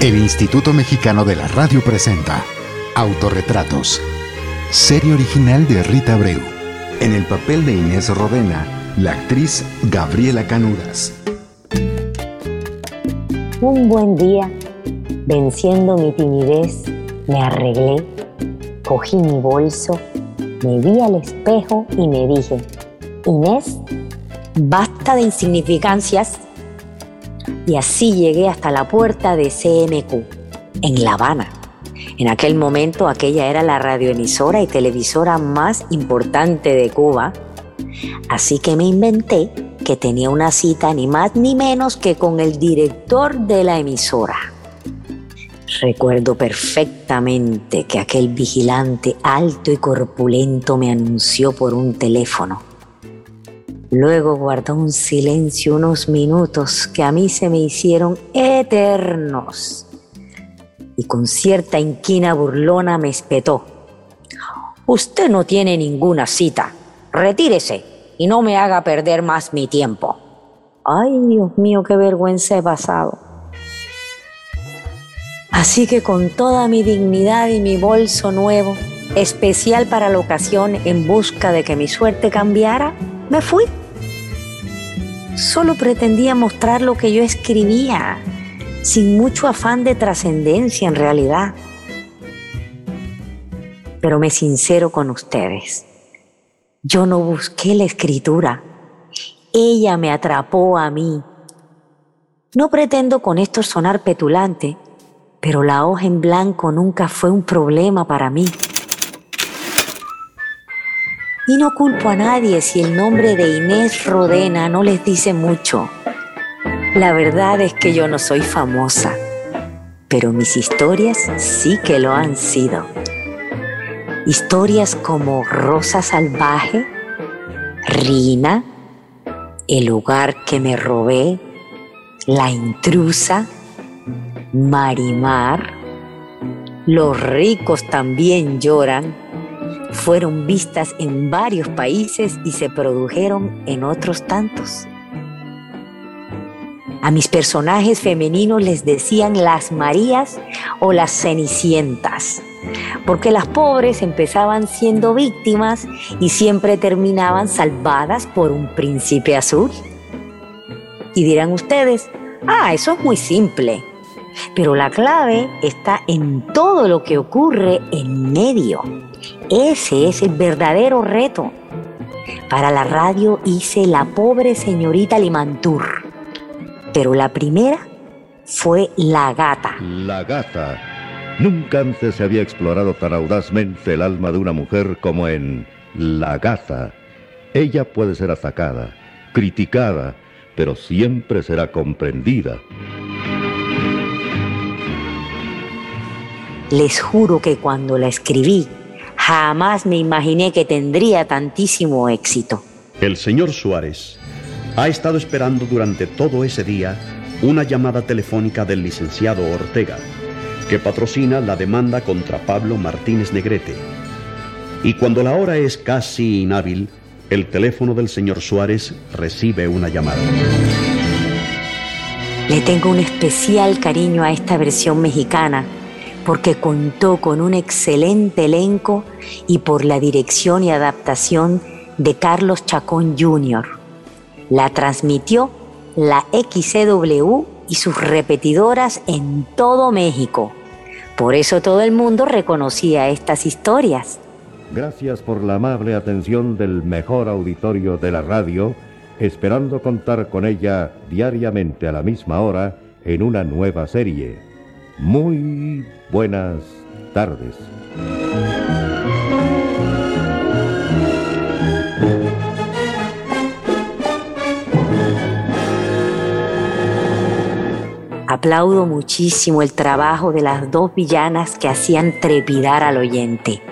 El Instituto Mexicano de la Radio presenta Autorretratos, serie original de Rita Abreu. En el papel de Inés Rodena, la actriz Gabriela Canudas. Un buen día, venciendo mi timidez, me arreglé, cogí mi bolso, me vi al espejo y me dije, Inés, basta de insignificancias y así llegué hasta la puerta de CMQ, en La Habana. En aquel momento aquella era la radioemisora y televisora más importante de Cuba, así que me inventé que tenía una cita ni más ni menos que con el director de la emisora. Recuerdo perfectamente que aquel vigilante alto y corpulento me anunció por un teléfono. Luego guardó un silencio unos minutos que a mí se me hicieron eternos. Y con cierta inquina burlona me espetó. Usted no tiene ninguna cita. Retírese y no me haga perder más mi tiempo. Ay, Dios mío, qué vergüenza he pasado. Así que con toda mi dignidad y mi bolso nuevo, especial para la ocasión en busca de que mi suerte cambiara, me fui. Solo pretendía mostrar lo que yo escribía, sin mucho afán de trascendencia en realidad. Pero me sincero con ustedes. Yo no busqué la escritura. Ella me atrapó a mí. No pretendo con esto sonar petulante, pero la hoja en blanco nunca fue un problema para mí. Y no culpo a nadie si el nombre de Inés Rodena no les dice mucho. La verdad es que yo no soy famosa, pero mis historias sí que lo han sido. Historias como Rosa Salvaje, Rina, El lugar que me robé, La intrusa, Marimar, Los ricos también lloran, fueron vistas en varios países y se produjeron en otros tantos. A mis personajes femeninos les decían las Marías o las Cenicientas, porque las pobres empezaban siendo víctimas y siempre terminaban salvadas por un príncipe azul. Y dirán ustedes, ah, eso es muy simple, pero la clave está en todo lo que ocurre en medio. Ese es el verdadero reto. Para la radio hice La pobre señorita Limantur. Pero la primera fue La gata. La gata. Nunca antes se había explorado tan audazmente el alma de una mujer como en La gata. Ella puede ser atacada, criticada, pero siempre será comprendida. Les juro que cuando la escribí, jamás me imaginé que tendría tantísimo éxito. El señor Suárez ha estado esperando durante todo ese día una llamada telefónica del licenciado Ortega, que patrocina la demanda contra Pablo Martínez Negrete. Y cuando la hora es casi inhábil, el teléfono del señor Suárez recibe una llamada. Le tengo un especial cariño a esta versión mexicana porque contó con un excelente elenco y por la dirección y adaptación de Carlos Chacón Jr. La transmitió la XCW y sus repetidoras en todo México. Por eso todo el mundo reconocía estas historias. Gracias por la amable atención del mejor auditorio de la radio, esperando contar con ella diariamente a la misma hora en una nueva serie. Muy buenas tardes. Aplaudo muchísimo el trabajo de las dos villanas que hacían trepidar al oyente.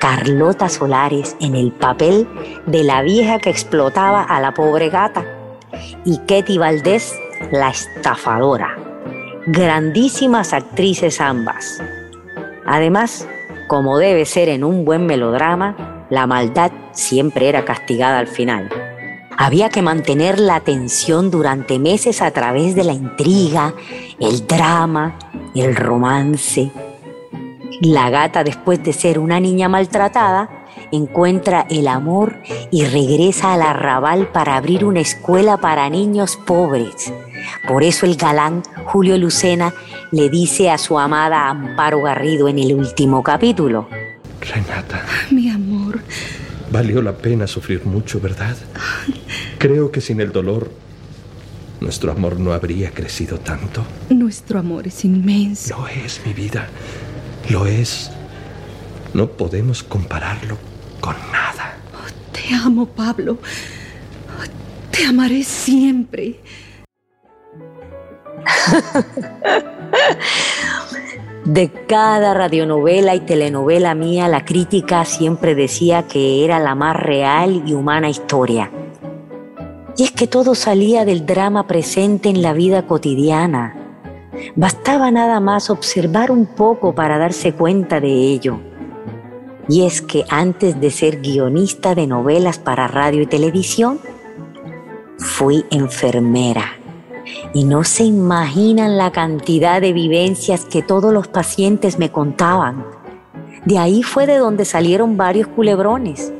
Carlota Solares en el papel de la vieja que explotaba a la pobre gata y Ketty Valdés, la estafadora grandísimas actrices ambas. Además, como debe ser en un buen melodrama, la maldad siempre era castigada al final. Había que mantener la tensión durante meses a través de la intriga, el drama el romance. La gata, después de ser una niña maltratada, encuentra el amor y regresa al arrabal para abrir una escuela para niños pobres. Por eso el galán Julio Lucena le dice a su amada Amparo Garrido en el último capítulo. Renata. Mi amor. Valió la pena sufrir mucho, ¿verdad? Creo que sin el dolor nuestro amor no habría crecido tanto. Nuestro amor es inmenso. Lo es, mi vida. Lo es. No podemos compararlo con nada. Oh, te amo, Pablo. te amaré siempre. De cada radionovela y telenovela mía, la crítica siempre decía que era la más real y humana historia. Y es que todo salía del drama presente en la vida cotidiana. Bastaba nada más observar un poco para darse cuenta de ello. Y es que antes de ser guionista de novelas para radio y televisión, fui enfermera y no se imaginan la cantidad de vivencias que todos los pacientes me contaban. De ahí fue de donde salieron varios culebrones.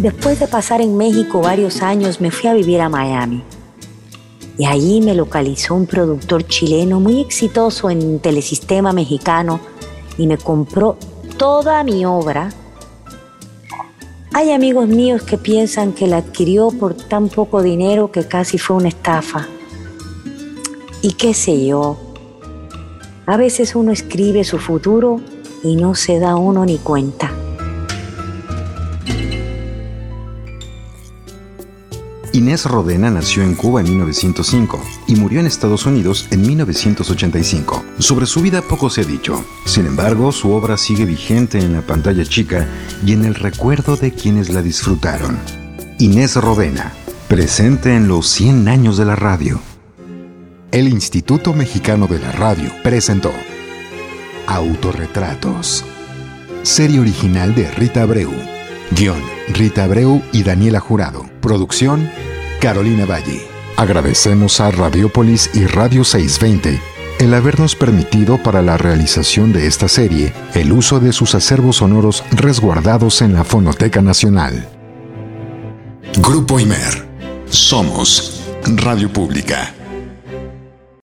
Después de pasar en México varios años, me fui a vivir a Miami. Y allí me localizó un productor chileno muy exitoso en telesistema mexicano y me compró toda mi obra hay amigos míos que piensan que la adquirió por tan poco dinero que casi fue una estafa. Y qué sé yo. A veces uno escribe su futuro y no se da uno ni cuenta. Inés Rodena nació en Cuba en 1905 y murió en Estados Unidos en 1985. Sobre su vida poco se ha dicho. Sin embargo, su obra sigue vigente en la pantalla chica y en el recuerdo de quienes la disfrutaron. Inés Rodena, presente en los 100 años de la radio. El Instituto Mexicano de la Radio presentó Autorretratos. Serie original de Rita Abreu. Guión, Rita Abreu y Daniela Jurado. Producción, Carolina Valle. Agradecemos a Radiopolis y Radio 620 el habernos permitido para la realización de esta serie el uso de sus acervos sonoros resguardados en la Fonoteca Nacional. Grupo Imer. Somos Radio Pública.